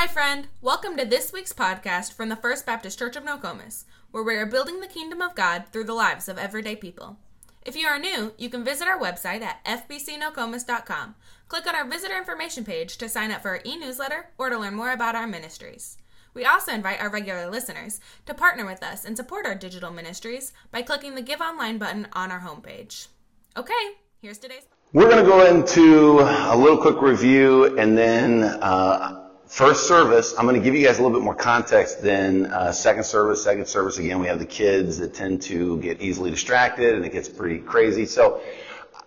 Hi, friend. Welcome to this week's podcast from the First Baptist Church of Nokomis, where we are building the kingdom of God through the lives of everyday people. If you are new, you can visit our website at fbcnokomis.com. Click on our visitor information page to sign up for our e newsletter or to learn more about our ministries. We also invite our regular listeners to partner with us and support our digital ministries by clicking the Give Online button on our homepage. Okay, here's today's. We're going to go into a little quick review and then uh, first service. I'm going to give you guys a little bit more context than uh, second service. Second service, again, we have the kids that tend to get easily distracted and it gets pretty crazy. So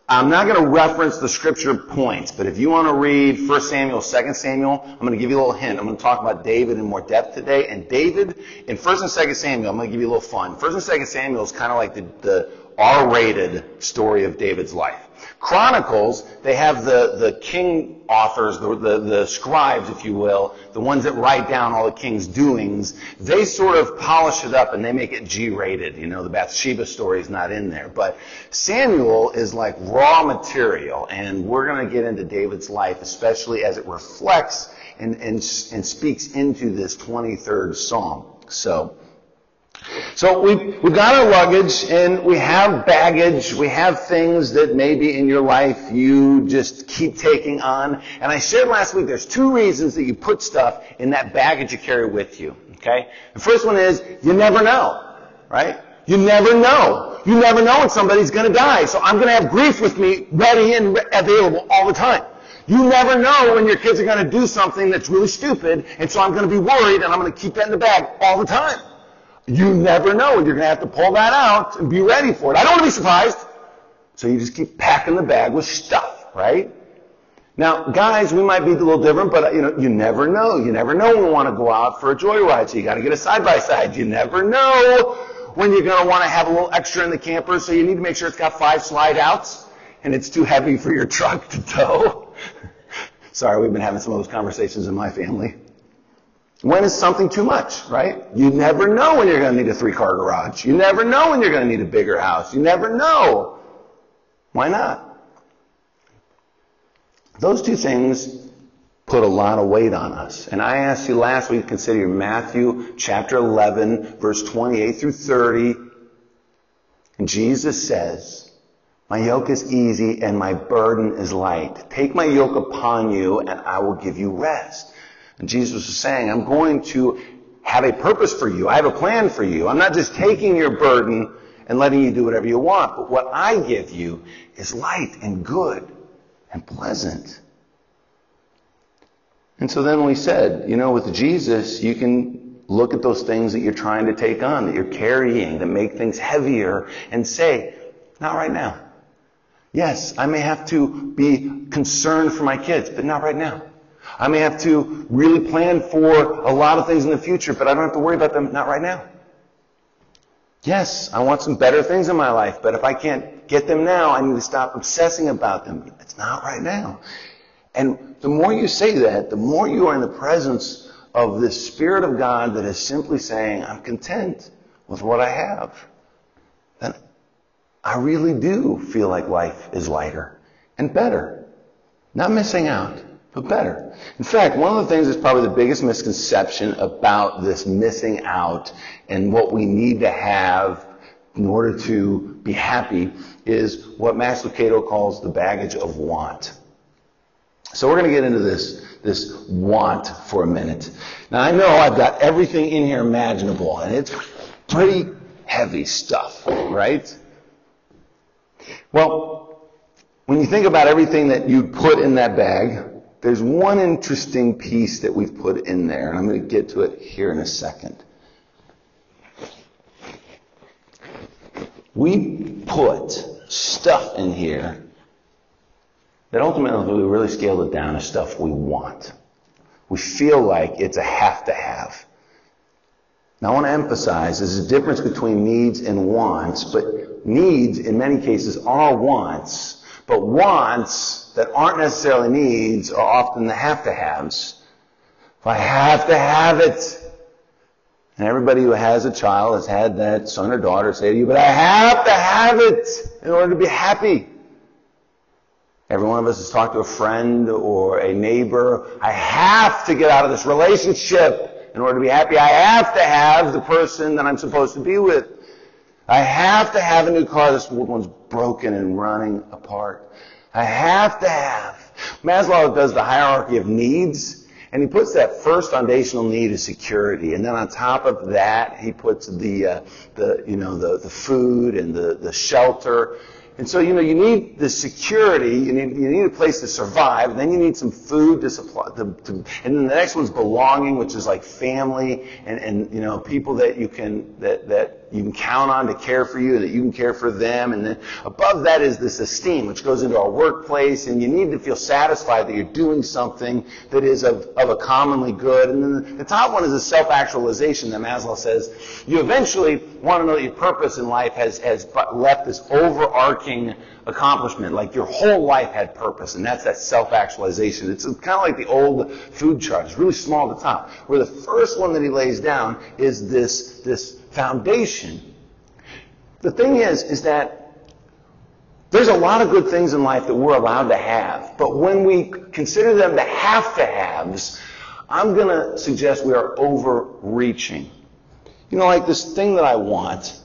I'm not going to reference the scripture points, but if you want to read 1 Samuel, 2 Samuel, I'm going to give you a little hint. I'm going to talk about David in more depth today. And David, in 1 and 2 Samuel, I'm going to give you a little fun. 1 and 2 Samuel is kind of like the, the R-rated story of David's life. Chronicles, they have the, the king authors, the, the, the, scribes, if you will, the ones that write down all the king's doings. They sort of polish it up and they make it G-rated. You know, the Bathsheba story is not in there. But Samuel is like raw material, and we're going to get into David's life, especially as it reflects and, and, and speaks into this 23rd Psalm. So, so we, we've got our luggage and we have baggage. We have things that maybe in your life you just keep taking on. And I shared last week there's two reasons that you put stuff in that baggage you carry with you. Okay? The first one is you never know. Right? You never know. You never know when somebody's going to die. So I'm going to have grief with me ready and available all the time. You never know when your kids are going to do something that's really stupid, and so I'm going to be worried and I'm going to keep that in the bag all the time. You never know. You're going to have to pull that out and be ready for it. I don't want to be surprised. So you just keep packing the bag with stuff, right? Now, guys, we might be a little different, but you know, you never know. You never know when we want to go out for a joyride, so you got to get a side by side. You never know when you're going to want to have a little extra in the camper, so you need to make sure it's got five slide outs and it's too heavy for your truck to tow. Sorry, we've been having some of those conversations in my family. When is something too much, right? You never know when you're going to need a three car garage. You never know when you're going to need a bigger house. You never know. Why not? Those two things put a lot of weight on us. And I asked you last week to consider Matthew chapter 11, verse 28 through 30. And Jesus says, My yoke is easy and my burden is light. Take my yoke upon you and I will give you rest. And Jesus is saying, I'm going to have a purpose for you. I have a plan for you. I'm not just taking your burden and letting you do whatever you want, but what I give you is light and good and pleasant. And so then we said, you know, with Jesus, you can look at those things that you're trying to take on, that you're carrying, that make things heavier, and say, not right now. Yes, I may have to be concerned for my kids, but not right now. I may have to really plan for a lot of things in the future, but I don't have to worry about them not right now. Yes, I want some better things in my life, but if I can't get them now, I need to stop obsessing about them. It's not right now. And the more you say that, the more you are in the presence of the Spirit of God that is simply saying, I'm content with what I have. Then I really do feel like life is lighter and better. Not missing out but better. In fact, one of the things that's probably the biggest misconception about this missing out and what we need to have in order to be happy is what Max Lucado calls the baggage of want. So we're going to get into this, this want for a minute. Now I know I've got everything in here imaginable and it's pretty heavy stuff, right? Well, when you think about everything that you put in that bag, there's one interesting piece that we've put in there, and I'm going to get to it here in a second. We put stuff in here that ultimately we really scaled it down to stuff we want. We feel like it's a have to have. Now I want to emphasize there's a difference between needs and wants, but needs in many cases are wants, but wants that aren't necessarily needs are often the have to haves. If I have to have it, and everybody who has a child has had that son or daughter say to you, but I have to have it in order to be happy. Every one of us has talked to a friend or a neighbor. I have to get out of this relationship in order to be happy. I have to have the person that I'm supposed to be with. I have to have a new car. This old one's broken and running apart. I have to have. Maslow does the hierarchy of needs, and he puts that first foundational need of security, and then on top of that, he puts the, uh, the you know, the, the food and the, the shelter and so, you know, you need the security, you need, you need a place to survive, then you need some food to supply, to, to, and then the next one's belonging, which is like family and, and, you know, people that you can, that, that you can count on to care for you, that you can care for them. And then above that is this esteem, which goes into our workplace, and you need to feel satisfied that you're doing something that is of, of a commonly good. And then the top one is the self-actualization that Maslow says you eventually want to know that your purpose in life has, has left this overarching accomplishment. Like your whole life had purpose, and that's that self-actualization. It's kind of like the old food chart. It's really small at the top. Where the first one that he lays down is this, this foundation. The thing is, is that there's a lot of good things in life that we're allowed to have, but when we consider them the have to haves, I'm going to suggest we are overreaching. You know, like this thing that I want,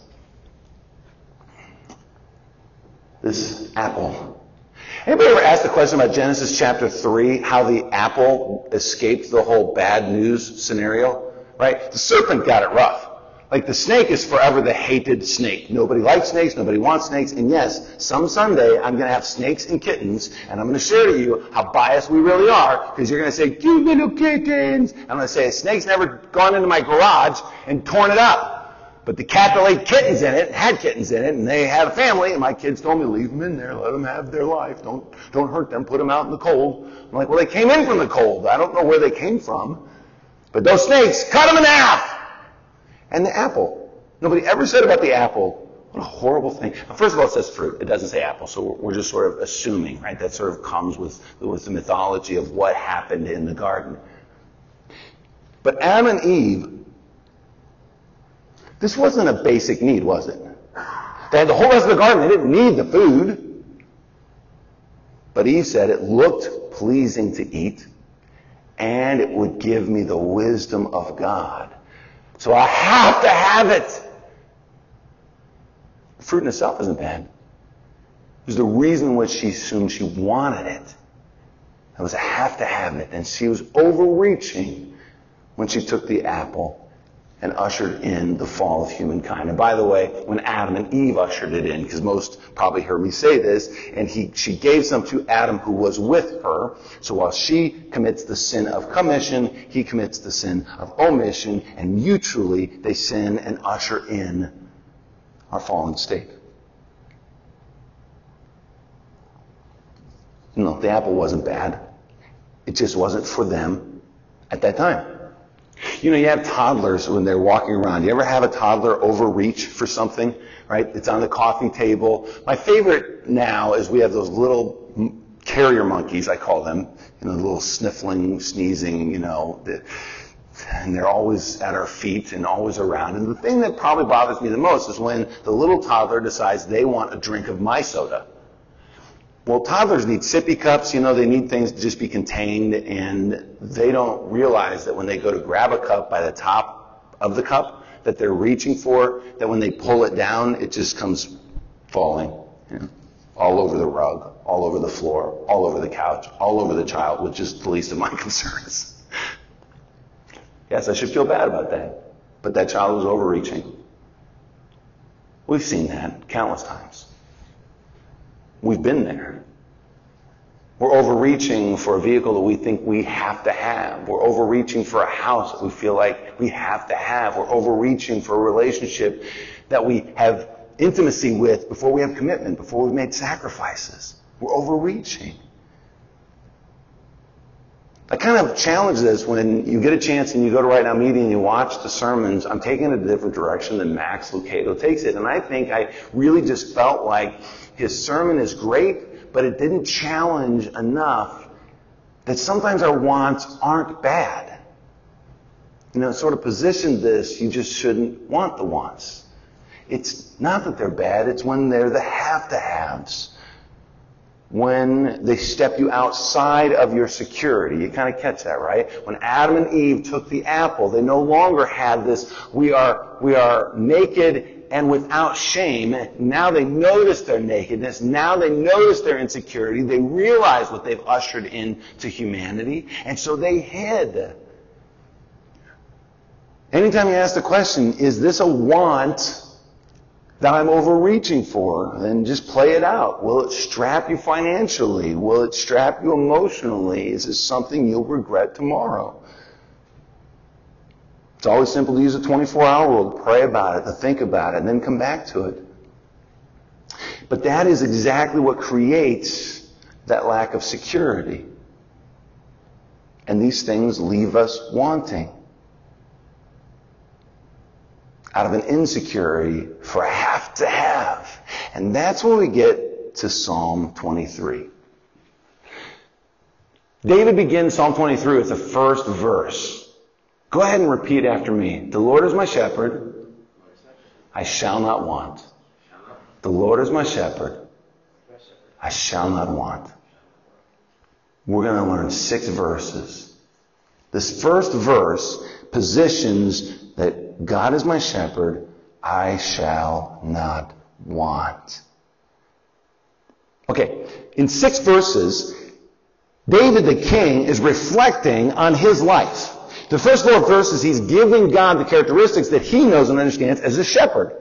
this apple. Anybody ever asked the question about Genesis chapter 3, how the apple escaped the whole bad news scenario? Right? The serpent got it rough. Like the snake is forever the hated snake. Nobody likes snakes, nobody wants snakes, and yes, some Sunday I'm going to have snakes and kittens, and I'm going to share to you how biased we really are, because you're going to say, cute little kittens. I'm going to say, a snake's never gone into my garage and torn it up. But the cat that laid kittens in it, had kittens in it, and they had a family, and my kids told me, leave them in there, let them have their life, don't, don't hurt them, put them out in the cold. I'm like, well, they came in from the cold. I don't know where they came from. But those snakes, cut them in half! And the apple. Nobody ever said about the apple, what a horrible thing. First of all, it says fruit. It doesn't say apple, so we're just sort of assuming, right? That sort of comes with, with the mythology of what happened in the garden. But Adam and Eve, this wasn't a basic need, was it? They had the whole rest of the garden. They didn't need the food. But Eve said it looked pleasing to eat, and it would give me the wisdom of God. So I have to have it. Fruit in itself isn't bad. It was the reason which she assumed she wanted it. It was a have to have it. And she was overreaching when she took the apple and ushered in the fall of humankind. And by the way, when Adam and Eve ushered it in, because most probably heard me say this, and he, she gave some to Adam who was with her. So while she commits the sin of commission, he commits the sin of omission, and mutually they sin and usher in our fallen state. No, the apple wasn't bad. It just wasn't for them at that time. You know, you have toddlers when they're walking around. You ever have a toddler overreach for something, right? It's on the coffee table. My favorite now is we have those little carrier monkeys, I call them, you know, little sniffling, sneezing, you know, and they're always at our feet and always around. And the thing that probably bothers me the most is when the little toddler decides they want a drink of my soda. Well, toddlers need sippy cups, you know, they need things to just be contained, and they don't realize that when they go to grab a cup by the top of the cup that they're reaching for, that when they pull it down, it just comes falling. You know, all over the rug, all over the floor, all over the couch, all over the child, which is the least of my concerns. yes, I should feel bad about that. But that child was overreaching. We've seen that countless times. We've been there. We're overreaching for a vehicle that we think we have to have. We're overreaching for a house that we feel like we have to have. We're overreaching for a relationship that we have intimacy with before we have commitment, before we've made sacrifices. We're overreaching. I kind of challenge this when you get a chance and you go to Right Now Media and you watch the sermons. I'm taking it a different direction than Max Lucado takes it. And I think I really just felt like his sermon is great, but it didn't challenge enough that sometimes our wants aren't bad. You know, sort of positioned this, you just shouldn't want the wants. It's not that they're bad, it's when they're the have to haves. When they step you outside of your security. You kind of catch that, right? When Adam and Eve took the apple, they no longer had this, we are, we are naked and without shame. Now they notice their nakedness. Now they notice their insecurity. They realize what they've ushered into humanity. And so they hid. Anytime you ask the question, is this a want that I'm overreaching for, then just play it out. Will it strap you financially? Will it strap you emotionally? Is this something you'll regret tomorrow? It's always simple to use a 24 hour rule to pray about it, to think about it, and then come back to it. But that is exactly what creates that lack of security. And these things leave us wanting out of an insecurity for a to have. And that's when we get to Psalm 23. David begins Psalm 23 with the first verse. Go ahead and repeat after me. The Lord is my shepherd. I shall not want. The Lord is my shepherd. I shall not want. We're going to learn six verses. This first verse positions that God is my shepherd, I shall not want. Okay, in six verses, David the king is reflecting on his life. The first four verses, he's giving God the characteristics that he knows and understands as a shepherd.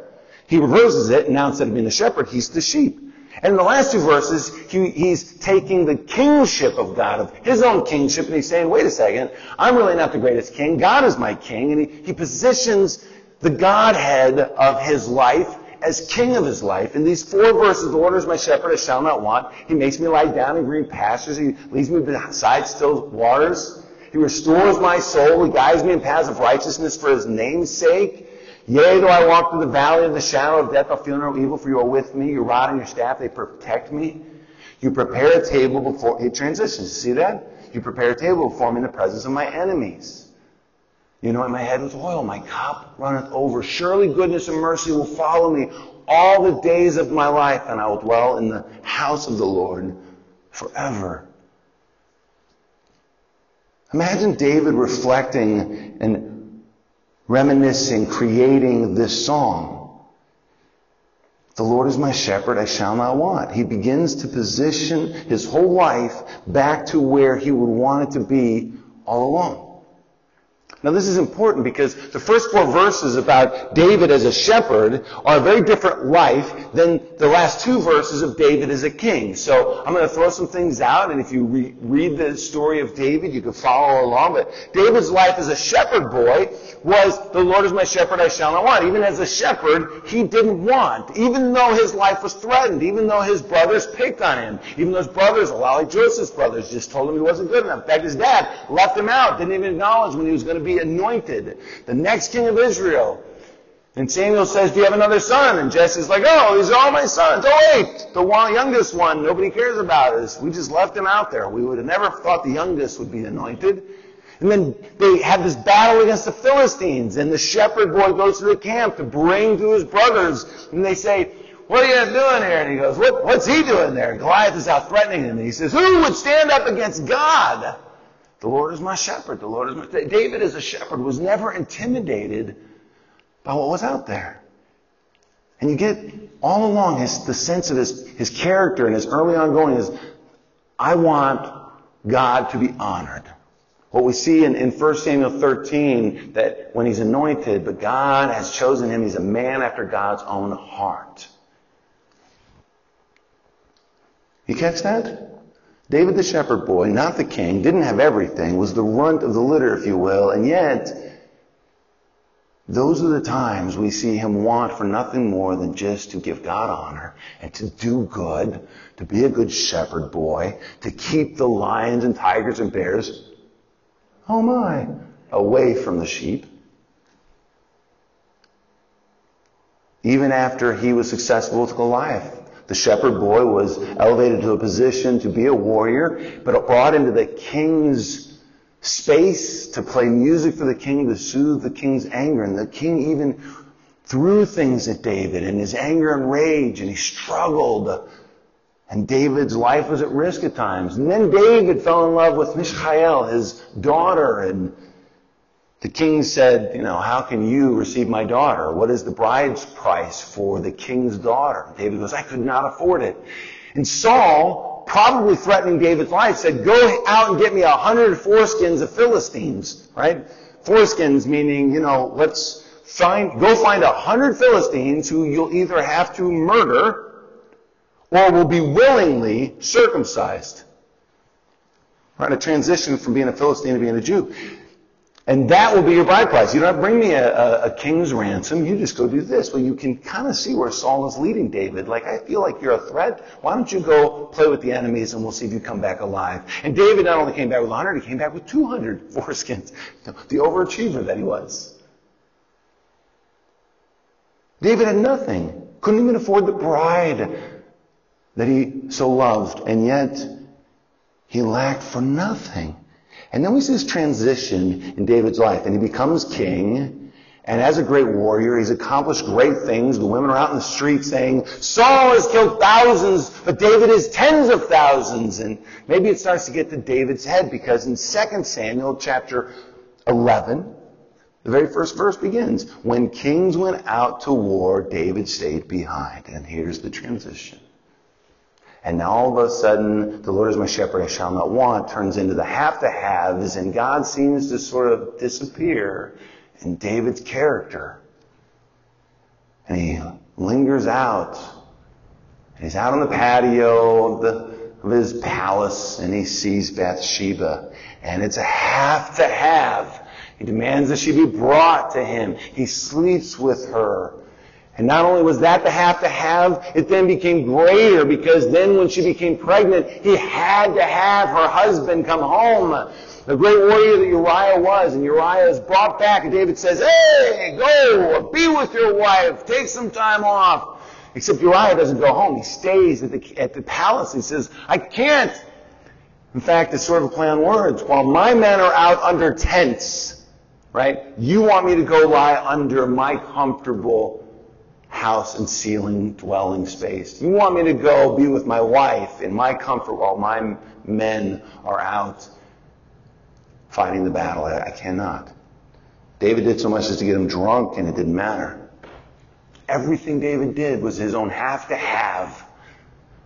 He reverses it, and now instead of being the shepherd, he's the sheep. And in the last two verses, he, he's taking the kingship of God, of his own kingship, and he's saying, wait a second, I'm really not the greatest king. God is my king. And he, he positions the Godhead of his life as king of his life. In these four verses, the Lord is my shepherd, I shall not want. He makes me lie down in green pastures. He leads me beside still waters. He restores my soul. He guides me in paths of righteousness for his name's sake. Yea, though I walk through the valley of the shadow of death, I'll feel no evil, for you are with me. Your rod and your staff, they protect me. You prepare a table before, he transitions. See that? You prepare a table before me in the presence of my enemies. You know, in my head with oil, my cup runneth over. Surely goodness and mercy will follow me all the days of my life, and I will dwell in the house of the Lord forever. Imagine David reflecting and reminiscing, creating this song. The Lord is my shepherd, I shall not want. He begins to position his whole life back to where he would want it to be all along. Now this is important because the first four verses about David as a shepherd are a very different life than the last two verses of David as a king. So I'm going to throw some things out, and if you re- read the story of David, you can follow along. But David's life as a shepherd boy was, the Lord is my shepherd, I shall not want. Even as a shepherd, he didn't want. Even though his life was threatened, even though his brothers picked on him, even though his brothers, a lot like Joseph's brothers, just told him he wasn't good enough. In fact, his dad left him out, didn't even acknowledge when he was going to be anointed, the next king of Israel. And Samuel says, do you have another son? And Jesse's like, oh, these are all my sons. Oh wait, the one, youngest one, nobody cares about us. We just left him out there. We would have never thought the youngest would be anointed. And then they have this battle against the Philistines, and the shepherd boy goes to the camp to bring to his brothers, and they say, what are you doing here? And he goes, what, what's he doing there? And Goliath is out threatening him, and he says, who would stand up against God? The Lord is my shepherd. The Lord is my... David as a shepherd was never intimidated by what was out there. And you get all along his, the sense of his, his character and his early ongoing is, I want God to be honored. What we see in, in 1 Samuel 13, that when he's anointed, but God has chosen him, he's a man after God's own heart. You catch that? David the shepherd boy, not the king, didn't have everything, was the runt of the litter, if you will, and yet, those are the times we see him want for nothing more than just to give God honor and to do good, to be a good shepherd boy, to keep the lions and tigers and bears, oh my, away from the sheep. Even after he was successful with Goliath, the shepherd boy was elevated to a position to be a warrior, but brought into the king's space to play music for the king to soothe the king's anger. And the king even threw things at David in his anger and rage, and he struggled And David's life was at risk at times. And then David fell in love with Michal, his daughter, and the king said, you know, how can you receive my daughter? What is the bride's price for the king's daughter? David goes, I could not afford it. And Saul, probably threatening David's life, said, go out and get me a hundred foreskins of Philistines, right? Foreskins meaning, you know, let's find, go find a hundred Philistines who you'll either have to murder or will be willingly circumcised. Right? A transition from being a Philistine to being a Jew. And that will be your bride price. You don't have to bring me a, a, a, king's ransom. You just go do this. Well, you can kind of see where Saul is leading David. Like, I feel like you're a threat. Why don't you go play with the enemies and we'll see if you come back alive. And David not only came back with 100, he came back with 200 foreskins. The overachiever that he was. David had nothing. Couldn't even afford the bride that he so loved. And yet, he lacked for nothing. And then we see this transition in David's life, and he becomes king. And as a great warrior, he's accomplished great things. The women are out in the street saying, Saul has killed thousands, but David is tens of thousands. And maybe it starts to get to David's head because in 2 Samuel chapter 11, the very first verse begins, When kings went out to war, David stayed behind. And here's the transition. And now all of a sudden, the Lord is my shepherd, I shall not want, turns into the have to haves, and God seems to sort of disappear in David's character. And he lingers out. And he's out on the patio of, the, of his palace, and he sees Bathsheba. And it's a have to have. He demands that she be brought to him. He sleeps with her. And not only was that the have to have, it then became greater because then when she became pregnant, he had to have her husband come home. The great warrior that Uriah was, and Uriah is brought back, and David says, Hey, go, be with your wife, take some time off. Except Uriah doesn't go home. He stays at the, at the palace. He says, I can't. In fact, it's sort of a play on words. While my men are out under tents, right, you want me to go lie under my comfortable house and ceiling dwelling space. You want me to go be with my wife in my comfort while my men are out fighting the battle. I, I cannot. David did so much as to get him drunk and it didn't matter. Everything David did was his own have to have.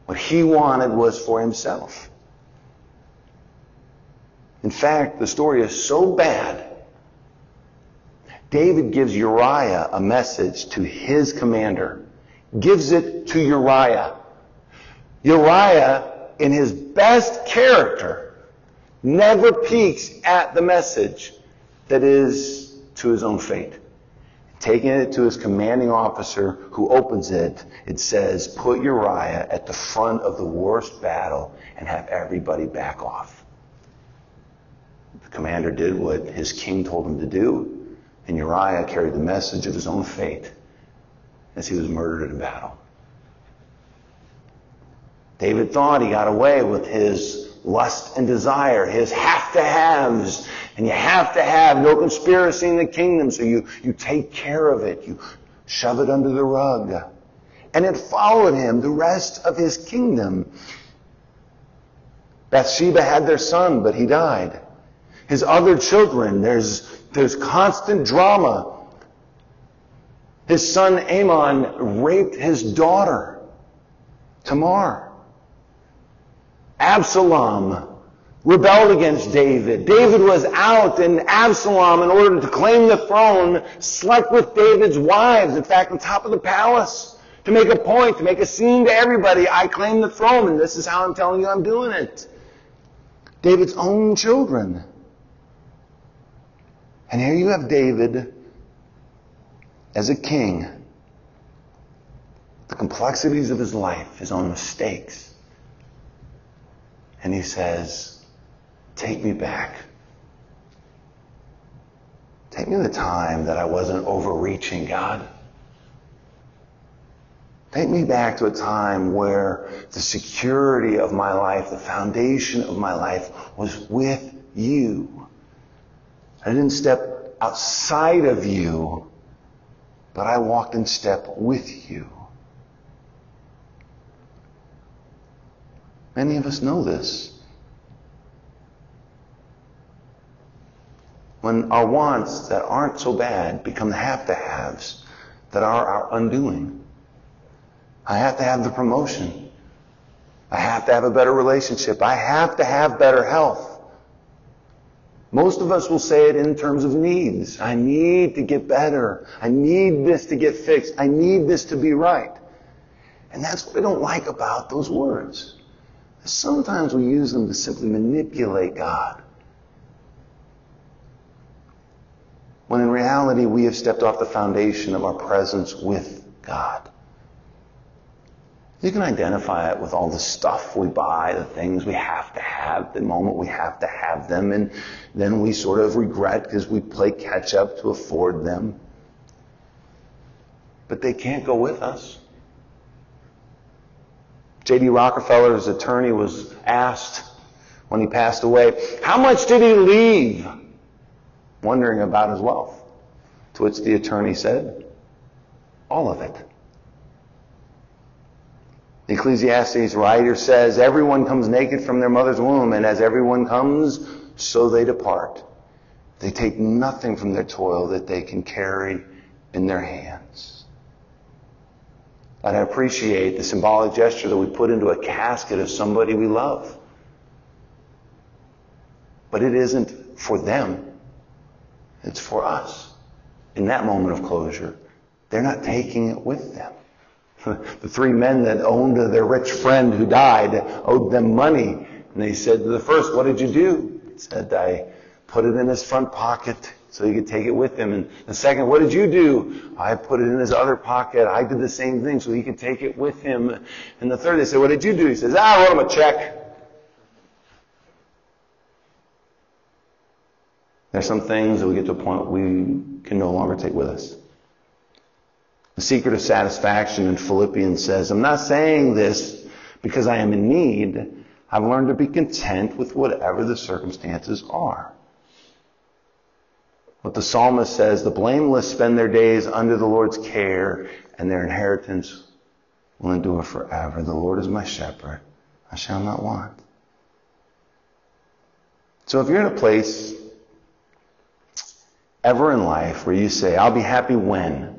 What he wanted was for himself. In fact, the story is so bad David gives Uriah a message to his commander, gives it to Uriah. Uriah, in his best character, never peeks at the message that is to his own fate. Taking it to his commanding officer who opens it, it says, put Uriah at the front of the worst battle and have everybody back off. The commander did what his king told him to do. And Uriah carried the message of his own fate as he was murdered in battle. David thought he got away with his lust and desire, his have to haves. And you have to have no conspiracy in the kingdom, so you, you take care of it. You shove it under the rug. And it followed him the rest of his kingdom. Bathsheba had their son, but he died. His other children, there's there's constant drama. His son Amnon raped his daughter, Tamar. Absalom rebelled against David. David was out, and Absalom, in order to claim the throne, slept with David's wives. In fact, on top of the palace, to make a point, to make a scene to everybody. I claim the throne, and this is how I'm telling you I'm doing it. David's own children. And here you have David as a king, the complexities of his life, his own mistakes. And he says, Take me back. Take me to the time that I wasn't overreaching, God. Take me back to a time where the security of my life, the foundation of my life was with you. I didn't step outside of you, but I walked in step with you. Many of us know this. When our wants that aren't so bad become the have to haves that are our undoing. I have to have the promotion. I have to have a better relationship. I have to have better health. Most of us will say it in terms of needs. I need to get better. I need this to get fixed. I need this to be right. And that's what I don't like about those words. Sometimes we use them to simply manipulate God. When in reality, we have stepped off the foundation of our presence with God. You can identify it with all the stuff we buy, the things we have to have, the moment we have to have them, and then we sort of regret because we play catch up to afford them. But they can't go with us. J.D. Rockefeller's attorney was asked when he passed away, how much did he leave? Wondering about his wealth. To which the attorney said, all of it. The Ecclesiastes writer says, Everyone comes naked from their mother's womb, and as everyone comes, so they depart. They take nothing from their toil that they can carry in their hands. And I appreciate the symbolic gesture that we put into a casket of somebody we love. But it isn't for them. It's for us. In that moment of closure, they're not taking it with them. The three men that owned their rich friend who died owed them money. And they said to the first, what did you do? He said, I put it in his front pocket so he could take it with him. And the second, what did you do? I put it in his other pocket. I did the same thing so he could take it with him. And the third, they said, what did you do? He says, ah, I wrote him a check. There's some things that we get to a point we can no longer take with us. The secret of satisfaction in Philippians says, I'm not saying this because I am in need. I've learned to be content with whatever the circumstances are. What the psalmist says, the blameless spend their days under the Lord's care and their inheritance will endure forever. The Lord is my shepherd. I shall not want. So if you're in a place ever in life where you say, I'll be happy when,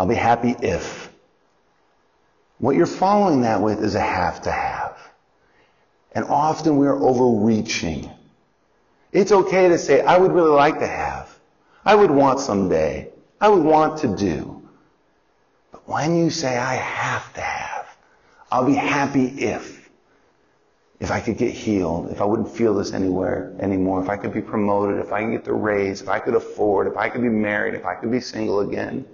I'll be happy if. What you're following that with is a have to have. And often we're overreaching. It's okay to say, I would really like to have. I would want someday. I would want to do. But when you say, I have to have, I'll be happy if. If I could get healed, if I wouldn't feel this anywhere anymore, if I could be promoted, if I could get the raise, if I could afford, if I could be married, if I could be single again.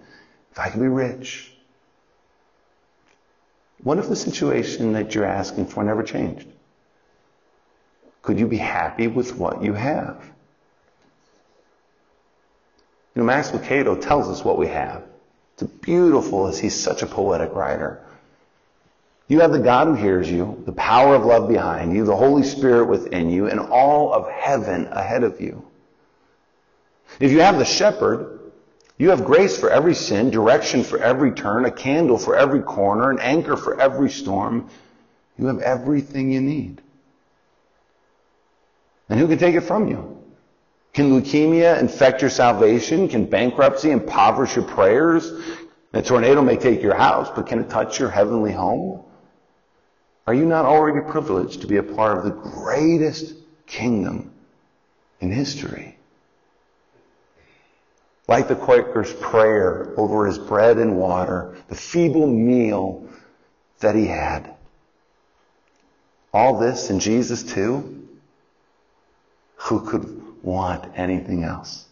If I could be rich. What if the situation that you're asking for never changed? Could you be happy with what you have? You know, Max Lucado tells us what we have. It's beautiful as he's such a poetic writer. You have the God who hears you, the power of love behind you, the Holy Spirit within you, and all of heaven ahead of you. If you have the shepherd, you have grace for every sin, direction for every turn, a candle for every corner, an anchor for every storm. You have everything you need. And who can take it from you? Can leukemia infect your salvation? Can bankruptcy impoverish your prayers? A tornado may take your house, but can it touch your heavenly home? Are you not already privileged to be a part of the greatest kingdom in history? Like the Quaker's prayer over his bread and water, the feeble meal that he had. All this in Jesus too? Who could want anything else?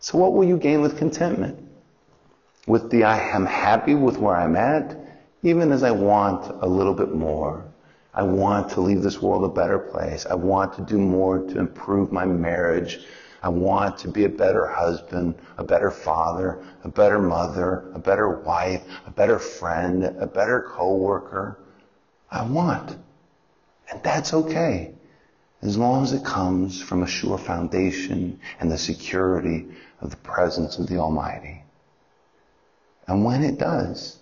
So what will you gain with contentment? With the I am happy with where I'm at, even as I want a little bit more I want to leave this world a better place. I want to do more to improve my marriage. I want to be a better husband, a better father, a better mother, a better wife, a better friend, a better coworker. I want. And that's okay. As long as it comes from a sure foundation and the security of the presence of the Almighty. And when it does,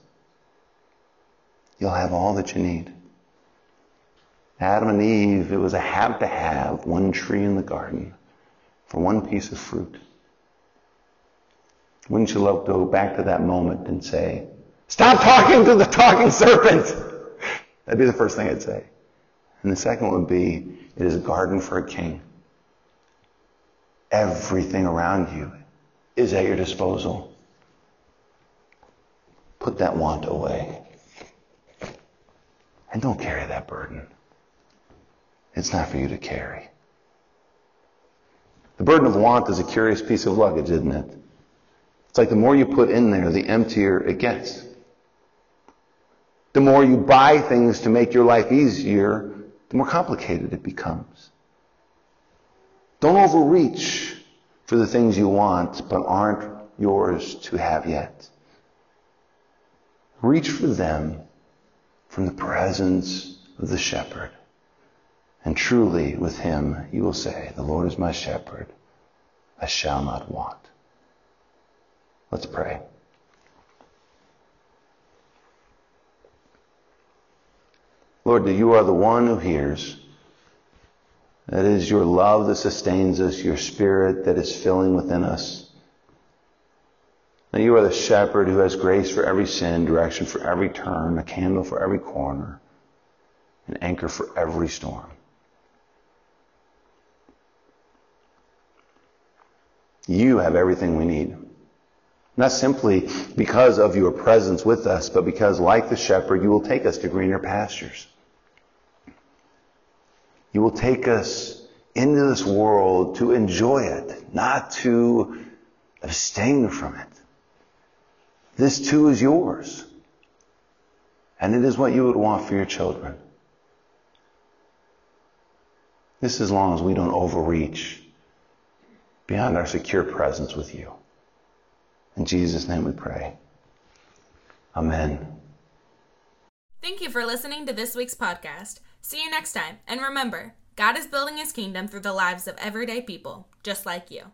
you'll have all that you need. Adam and Eve, it was a have to have one tree in the garden for one piece of fruit. Wouldn't you love to go back to that moment and say, Stop talking to the talking serpent! That'd be the first thing I'd say. And the second would be, it is a garden for a king. Everything around you is at your disposal. Put that want away. And don't carry that burden. It's not for you to carry. The burden of want is a curious piece of luggage, isn't it? It's like the more you put in there, the emptier it gets. The more you buy things to make your life easier, the more complicated it becomes. Don't overreach for the things you want but aren't yours to have yet. Reach for them from the presence of the shepherd. And truly with him you will say, The Lord is my shepherd. I shall not want. Let's pray. Lord, that you are the one who hears. That is your love that sustains us, your spirit that is filling within us. That you are the shepherd who has grace for every sin, direction for every turn, a candle for every corner, an anchor for every storm. You have everything we need. Not simply because of your presence with us, but because, like the shepherd, you will take us to greener pastures. You will take us into this world to enjoy it, not to abstain from it. This too is yours. And it is what you would want for your children. This as long as we don't overreach beyond our secure presence with you. In Jesus' name we pray. Amen. Thank you for listening to this week's podcast. See you next time. And remember, God is building his kingdom through the lives of everyday people, just like you.